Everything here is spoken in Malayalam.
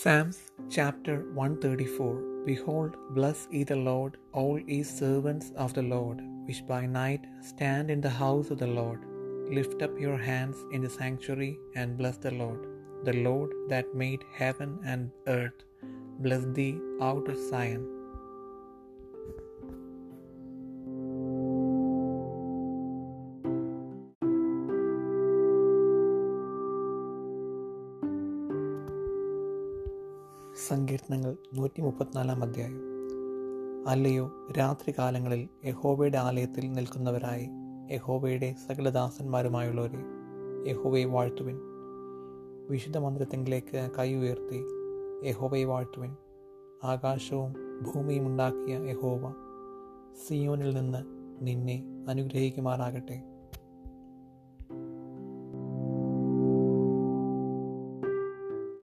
Psalms chapter 134 Behold, bless ye the Lord, all ye servants of the Lord, which by night stand in the house of the Lord. Lift up your hands in the sanctuary and bless the Lord. The Lord that made heaven and earth, bless thee out of Zion. സങ്കീർത്തനങ്ങൾ നൂറ്റി മുപ്പത്തിനാലാം അധ്യായം. അല്ലയോ രാത്രികാലങ്ങളിൽ യഹോവയുടെ ആലയത്തിൽ നിൽക്കുന്നവരായി യഹോവയുടെ സകലദാസന്മാരുമായുള്ളവരെ യഹോവയെ വാഴ്ത്തുവിൻ. വിശുദ്ധ മന്ദിരത്തിങ്കിലേക്ക് കൈ ഉയർത്തി യഹോവയെ വാഴ്ത്തുവിൻ. ആകാശവും ഭൂമിയും ഉണ്ടാക്കിയ യഹോവ സിയോനിൽ നിന്ന് നിന്നെ അനുഗ്രഹിക്കുമാറാകട്ടെ.